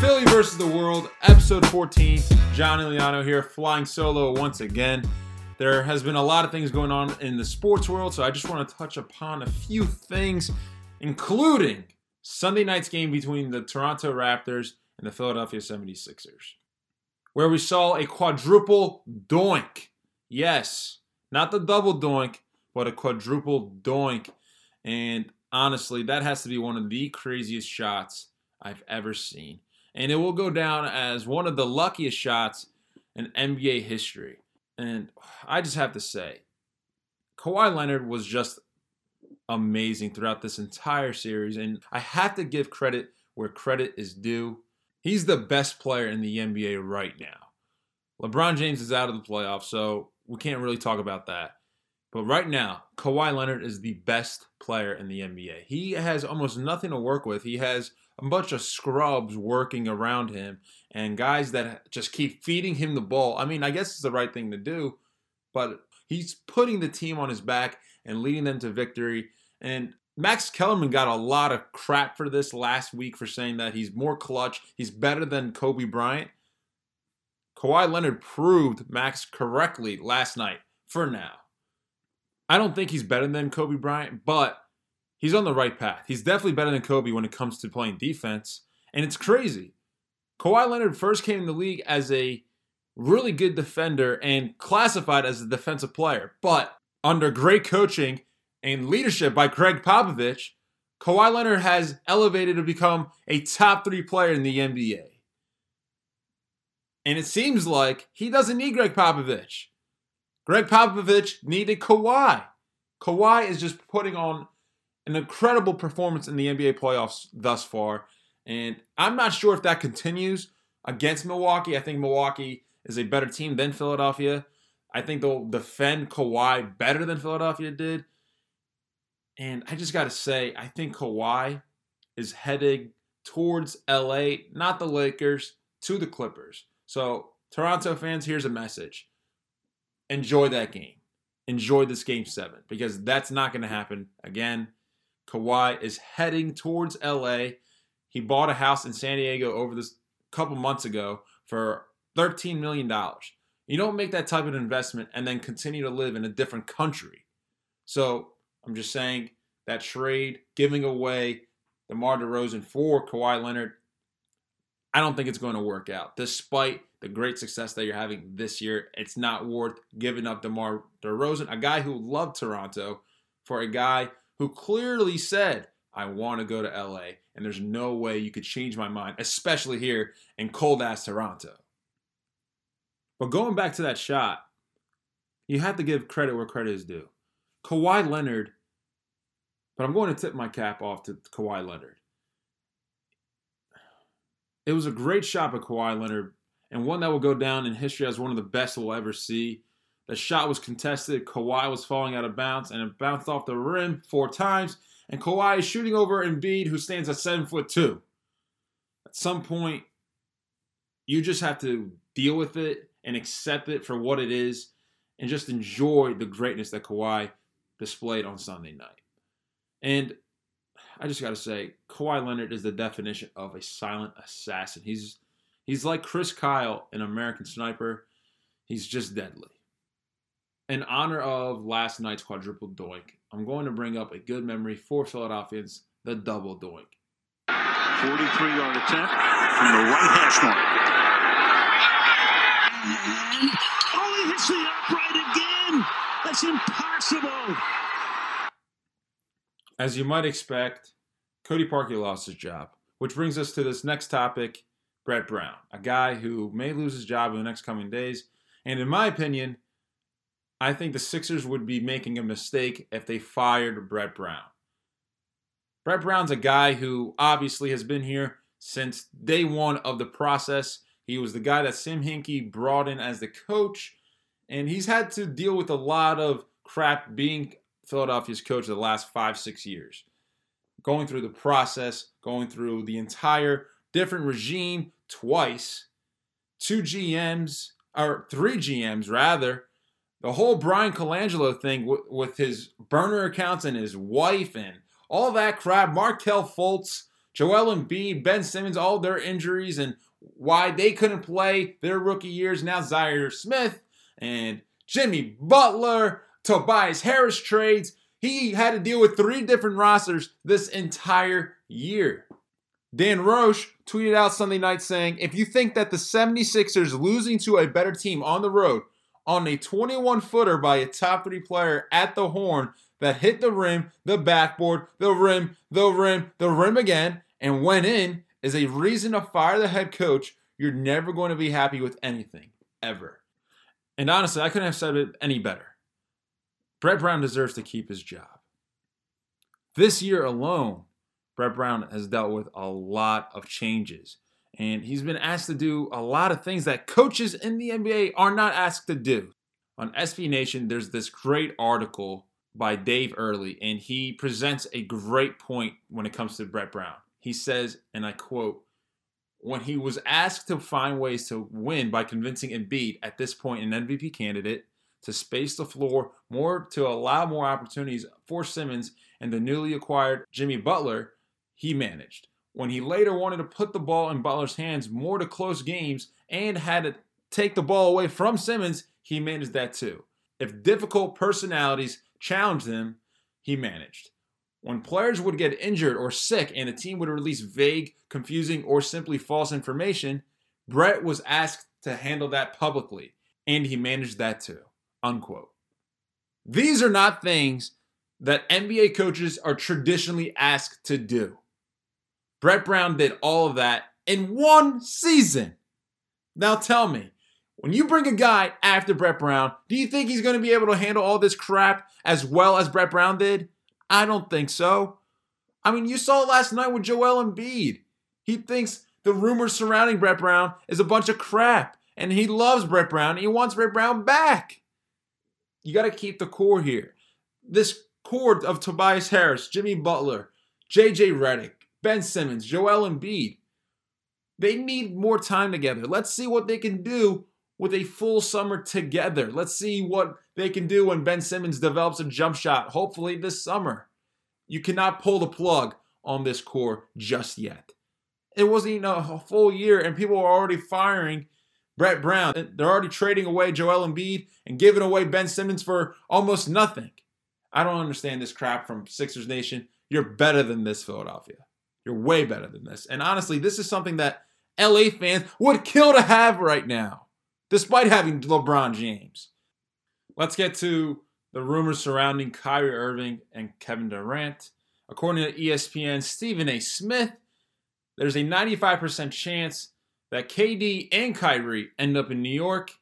Philly versus the World, episode 14. John Iliano here, flying solo once again. There has been a lot of things going on in the sports world, so I just want to touch upon a few things, including Sunday night's game between the Toronto Raptors and the Philadelphia 76ers, where we saw a quadruple doink. Yes, not the double doink, but a quadruple doink. And honestly, that has to be one of the craziest shots I've ever seen. And it will go down as one of the luckiest shots in NBA history. And I just have to say, Kawhi Leonard was just amazing throughout this entire series. And I have to give credit where credit is due. He's the best player in the NBA right now. LeBron James is out of the playoffs, so we can't really talk about that. But right now, Kawhi Leonard is the best player in the NBA. He has almost nothing to work with. He has a bunch of scrubs working around him and guys that just keep feeding him the ball. I mean, I guess it's the right thing to do, but he's putting the team on his back and leading them to victory. And Max Kellerman got a lot of crap for this last week for saying that he's more clutch, he's better than Kobe Bryant. Kawhi Leonard proved Max correctly last night for now. I don't think he's better than Kobe Bryant, but he's on the right path. He's definitely better than Kobe when it comes to playing defense. And it's crazy. Kawhi Leonard first came in the league as a really good defender and classified as a defensive player. But under great coaching and leadership by Gregg Popovich, Kawhi Leonard has elevated to become a top three player in the NBA. And it seems like he doesn't need Gregg Popovich. Gregg Popovich needed Kawhi. Kawhi is just putting on an incredible performance in the NBA playoffs thus far. And I'm not sure if that continues against Milwaukee. I think Milwaukee is a better team than Philadelphia. I think they'll defend Kawhi better than Philadelphia did. And I just got to say, I think Kawhi is heading towards LA, not the Lakers, to the Clippers. So, Toronto fans, here's a message enjoy that game. Enjoy this game seven because that's not going to happen again. Kawhi is heading towards LA. He bought a house in San Diego over this couple months ago for $13 million. You don't make that type of investment and then continue to live in a different country. So I'm just saying that trade, giving away DeMar DeRozan for Kawhi Leonard, I don't think it's going to work out. Despite the great success that you're having this year, it's not worth giving up DeMar DeRozan, a guy who loved Toronto, for a guy who clearly said, I want to go to LA, and there's no way you could change my mind, especially here in cold ass Toronto. But going back to that shot, you have to give credit where credit is due. Kawhi Leonard, but I'm going to tip my cap off to Kawhi Leonard. It was a great shot by Kawhi Leonard, and one that will go down in history as one of the best we'll ever see. The shot was contested. Kawhi was falling out of bounds, and it bounced off the rim four times. And Kawhi is shooting over Embiid, who stands at seven foot two. At some point, you just have to deal with it and accept it for what it is, and just enjoy the greatness that Kawhi displayed on Sunday night. And I just got to say, Kawhi Leonard is the definition of a silent assassin. He's he's like Chris Kyle in American Sniper. He's just deadly. In honor of last night's quadruple doink, I'm going to bring up a good memory for Philadelphians, the double doink. 43 yard attempt from the right hash mark. Oh, he hits the upright again. That's impossible. As you might expect, Cody Parkey lost his job, which brings us to this next topic Brett Brown, a guy who may lose his job in the next coming days. And in my opinion, I think the Sixers would be making a mistake if they fired Brett Brown. Brett Brown's a guy who obviously has been here since day one of the process. He was the guy that Sam Hinkie brought in as the coach, and he's had to deal with a lot of crap being Philadelphia's coach the last five, six years. Going through the process, going through the entire different regime twice, two GMs, or three GMs rather, the whole Bryan Colangelo thing w- with his burner accounts and his wife and all that crap. Markelle Fultz Joel Embiid, Ben Simmons, all their injuries and why they couldn't play their rookie years. Now Zhaire Smith and Jimmy Butler, Tobias Harris trades. He had to deal with three different rosters this entire year. Dan Roche tweeted out Sunday night saying, If you think that the 76ers losing to a better team on the road on a 21 footer by a top three player at the horn that hit the rim, the backboard, the rim, the rim, the rim again, and went in is a reason to fire the head coach, you're never going to be happy with anything, ever. And honestly, I couldn't have said it any better. Brett Brown deserves to keep his job. This year alone, Brett Brown has dealt with a lot of changes. And he's been asked to do a lot of things that coaches in the NBA are not asked to do. On SB Nation, there's this great article by Dave Early, and he presents a great point when it comes to Brett Brown. He says, and I quote, when he was asked to find ways to win by convincing Embiid at this point an MVP candidate to space the floor more to allow more opportunities for Simmons and the newly acquired Jimmy Butler, he managed. When he later wanted to put the ball in Butler's hands more to close games and had to take the ball away from Simmons, he managed that too. If difficult personalities challenged him, he managed. When players would get injured or sick and the team would release vague, confusing, or simply false information, Brett was asked to handle that publicly, and he managed that too. Unquote. These are not things that NBA coaches are traditionally asked to do. Brett Brown did all of that in one season. Now tell me, when you bring a guy after Brett Brown, do you think he's going to be able to handle all this crap as well as Brett Brown did? I don't think so. I mean, you saw it last night with Joel Embiid. He thinks the rumors surrounding Brett Brown is a bunch of crap, and he loves Brett Brown. And he wants Brett Brown back. You got to keep the core here. This core of Tobias Harris, Jimmy Butler, JJ Redick, Ben Simmons, Joel Embiid. They need more time together. Let's see what they can do with a full summer together. Let's see what they can do when Ben Simmons develops a jump shot, hopefully this summer. You cannot pull the plug on this core just yet. It wasn't even a full year, and people are already firing Brett Brown. They're already trading away Joel Embiid and giving away Ben Simmons for almost nothing. I don't understand this crap from Sixers Nation. You're better than this, Philadelphia. You're way better than this. And honestly, this is something that LA fans would kill to have right now despite having LeBron James. Let's get to the rumors surrounding Kyrie Irving and Kevin Durant. According to ESPN, Stephen A. Smith, there's a 95% chance that KD and Kyrie end up in New York.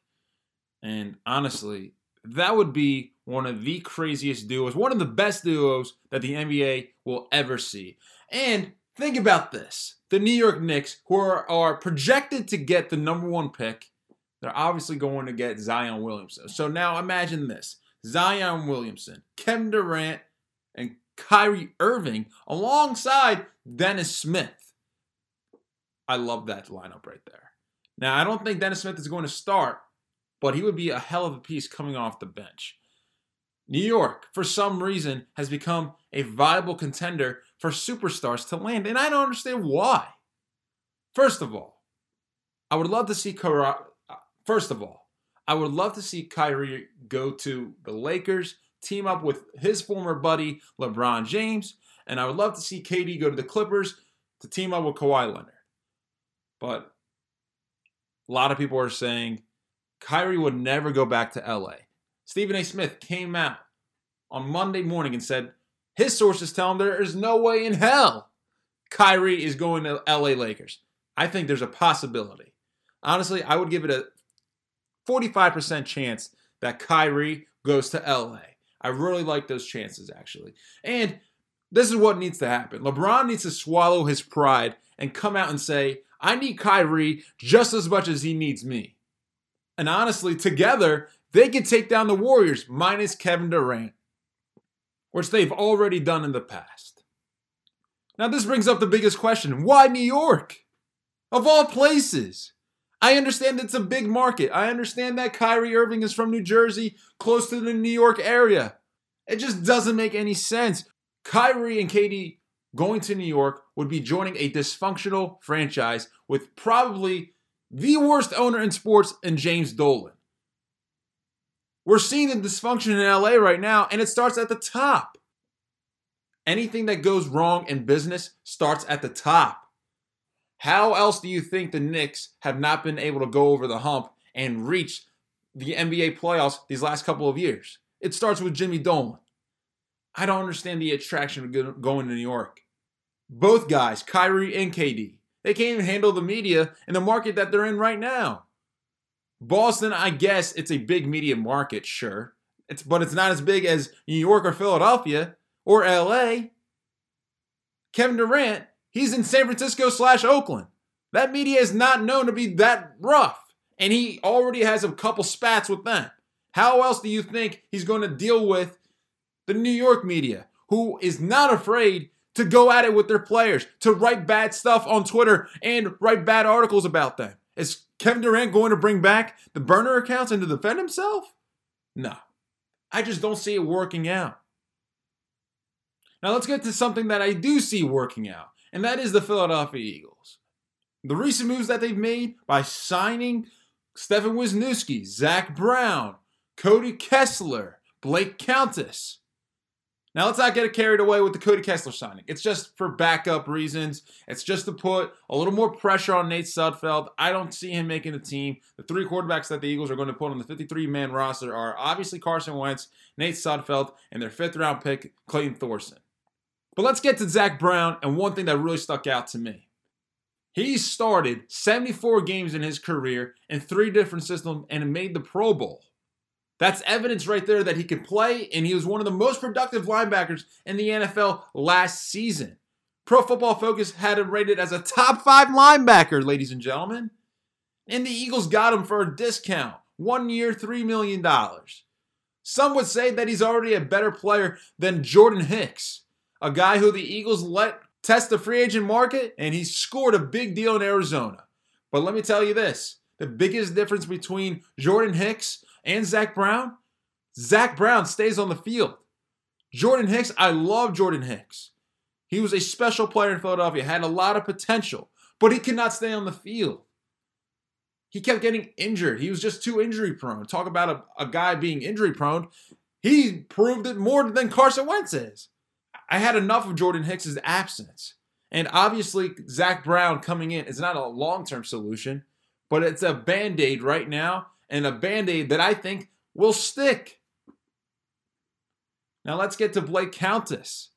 And honestly, that would be one of the craziest duos, one of the best duos that the NBA will ever see. And think about this the New York Knicks, who are, are projected to get the number one pick, they're obviously going to get Zion Williamson. So now imagine this Zion Williamson, Kevin Durant, and Kyrie Irving alongside Dennis Smith. I love that lineup right there. Now, I don't think Dennis Smith is going to start, but he would be a hell of a piece coming off the bench. New York, for some reason, has become a viable contender for superstars to land, and I don't understand why. First of all, I would love to see uh, First of all, I would love to see Kyrie go to the Lakers, team up with his former buddy LeBron James, and I would love to see KD go to the Clippers to team up with Kawhi Leonard. But a lot of people are saying Kyrie would never go back to LA. Stephen A. Smith came out on Monday morning and said his sources tell him there is no way in hell Kyrie is going to LA Lakers. I think there's a possibility. Honestly, I would give it a 45% chance that Kyrie goes to LA. I really like those chances, actually. And this is what needs to happen LeBron needs to swallow his pride and come out and say, I need Kyrie just as much as he needs me. And honestly, together, they can take down the Warriors minus Kevin Durant, which they've already done in the past. Now, this brings up the biggest question why New York? Of all places. I understand it's a big market. I understand that Kyrie Irving is from New Jersey, close to the New York area. It just doesn't make any sense. Kyrie and KD going to New York would be joining a dysfunctional franchise with probably the worst owner in sports in James Dolan. We're seeing the dysfunction in LA right now, and it starts at the top. Anything that goes wrong in business starts at the top. How else do you think the Knicks have not been able to go over the hump and reach the NBA playoffs these last couple of years? It starts with Jimmy Dolan. I don't understand the attraction of going to New York. Both guys, Kyrie and KD, they can't even handle the media in the market that they're in right now. Boston, I guess it's a big media market, sure. It's but it's not as big as New York or Philadelphia or LA. Kevin Durant, he's in San Francisco slash Oakland. That media is not known to be that rough. And he already has a couple spats with them. How else do you think he's going to deal with the New York media, who is not afraid to go at it with their players, to write bad stuff on Twitter and write bad articles about them? Is Kevin Durant going to bring back the burner accounts and to defend himself? No. I just don't see it working out. Now let's get to something that I do see working out, and that is the Philadelphia Eagles. The recent moves that they've made by signing Stefan Wisniewski, Zach Brown, Cody Kessler, Blake Countess. Now let's not get carried away with the Cody Kessler signing. It's just for backup reasons. It's just to put a little more pressure on Nate Sudfeld. I don't see him making the team. The three quarterbacks that the Eagles are going to put on the 53-man roster are obviously Carson Wentz, Nate Sudfeld, and their fifth-round pick, Clayton Thorson. But let's get to Zach Brown and one thing that really stuck out to me. He started 74 games in his career in three different systems and made the Pro Bowl. That's evidence right there that he could play, and he was one of the most productive linebackers in the NFL last season. Pro Football Focus had him rated as a top five linebacker, ladies and gentlemen. And the Eagles got him for a discount one year, $3 million. Some would say that he's already a better player than Jordan Hicks a guy who the Eagles let test the free agent market, and he scored a big deal in Arizona. But let me tell you this the biggest difference between Jordan Hicks and Zach Brown Zach Brown stays on the field. Jordan Hicks, I love Jordan Hicks. He was a special player in Philadelphia, had a lot of potential, but he could not stay on the field. He kept getting injured. He was just too injury prone. Talk about a, a guy being injury prone. He proved it more than Carson Wentz is. I had enough of Jordan Hicks's absence. And obviously, Zach Brown coming in is not a long term solution, but it's a band aid right now and a band aid that I think will stick. Now let's get to Blake Countess,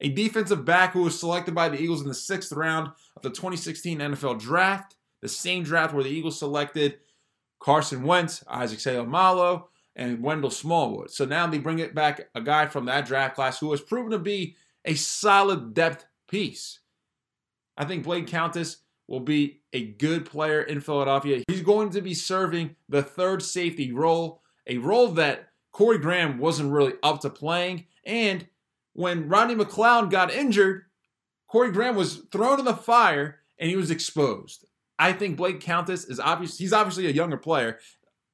a defensive back who was selected by the Eagles in the sixth round of the 2016 NFL Draft, the same draft where the Eagles selected Carson Wentz, Isaac Seumalo, and Wendell Smallwood. So now they bring it back a guy from that draft class who has proven to be a solid depth piece. I think Blake Countess will be a good player in Philadelphia. He's going to be serving the third safety role, a role that Corey Graham wasn't really up to playing. And when Rodney McLeod got injured, Corey Graham was thrown in the fire and he was exposed. I think Blake Countess is obvious. He's obviously a younger player,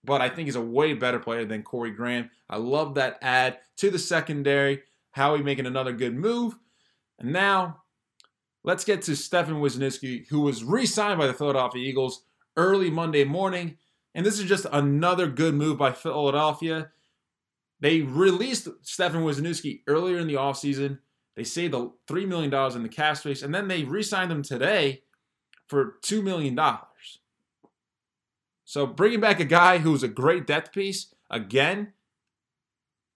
but I think he's a way better player than Corey Graham. I love that add to the secondary. Howie making another good move. And now let's get to Stefan Wisniewski, who was re signed by the Philadelphia Eagles early Monday morning. And this is just another good move by Philadelphia. They released Stefan Wisniewski earlier in the offseason. They saved the $3 million in the cap space, and then they re signed him today for $2 million. So bringing back a guy who's a great depth piece again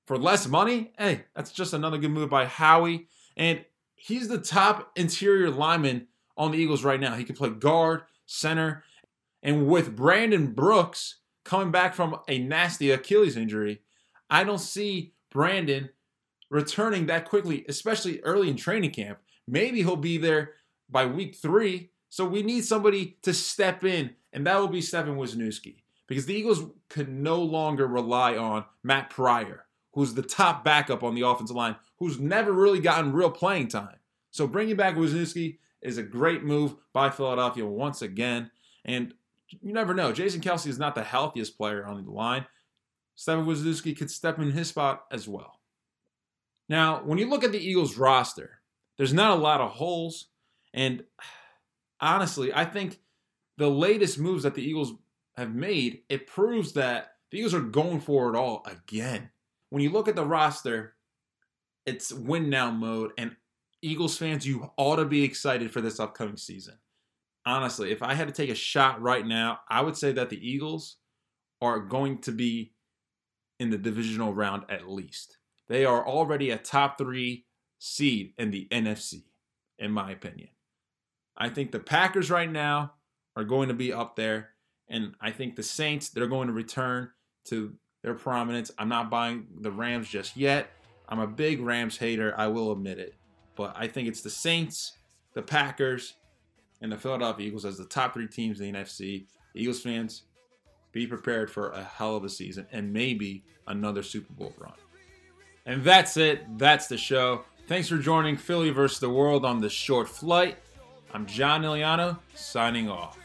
for less money, hey, that's just another good move by Howie. And he's the top interior lineman on the Eagles right now. He can play guard, center, and with Brandon Brooks coming back from a nasty Achilles injury, I don't see Brandon returning that quickly, especially early in training camp. Maybe he'll be there by week three. So we need somebody to step in and that will be Stefan Wisniewski. Because the Eagles could no longer rely on Matt Pryor, who's the top backup on the offensive line, who's never really gotten real playing time. So bringing back Wisniewski is a great move by Philadelphia once again. And you never know. Jason Kelce is not the healthiest player on the line. Stefan Wisniewski could step in his spot as well. Now, when you look at the Eagles roster, There's not a lot of holes. And honestly, I think the latest moves that the Eagles have made, it proves that the Eagles are going for it all again. When you look at the roster, it's win now mode. And Eagles fans, you ought to be excited for this upcoming season. Honestly, if I had to take a shot right now, I would say that the Eagles are going to be in the divisional round at least. They are already a top three seed in the NFC, in my opinion. I think the Packers right now are going to be up there. And I think the Saints, they're going to return to their prominence. I'm not buying the Rams just yet. I'm a big Rams hater, I will admit it. But I think it's the Saints, the Packers, and the Philadelphia Eagles as the top three teams in the NFC. Eagles fans, be prepared for a hell of a season and maybe another Super Bowl run. And that's it. That's the show. Thanks for joining Philly versus the World on this short flight. I'm John Iliano, signing off.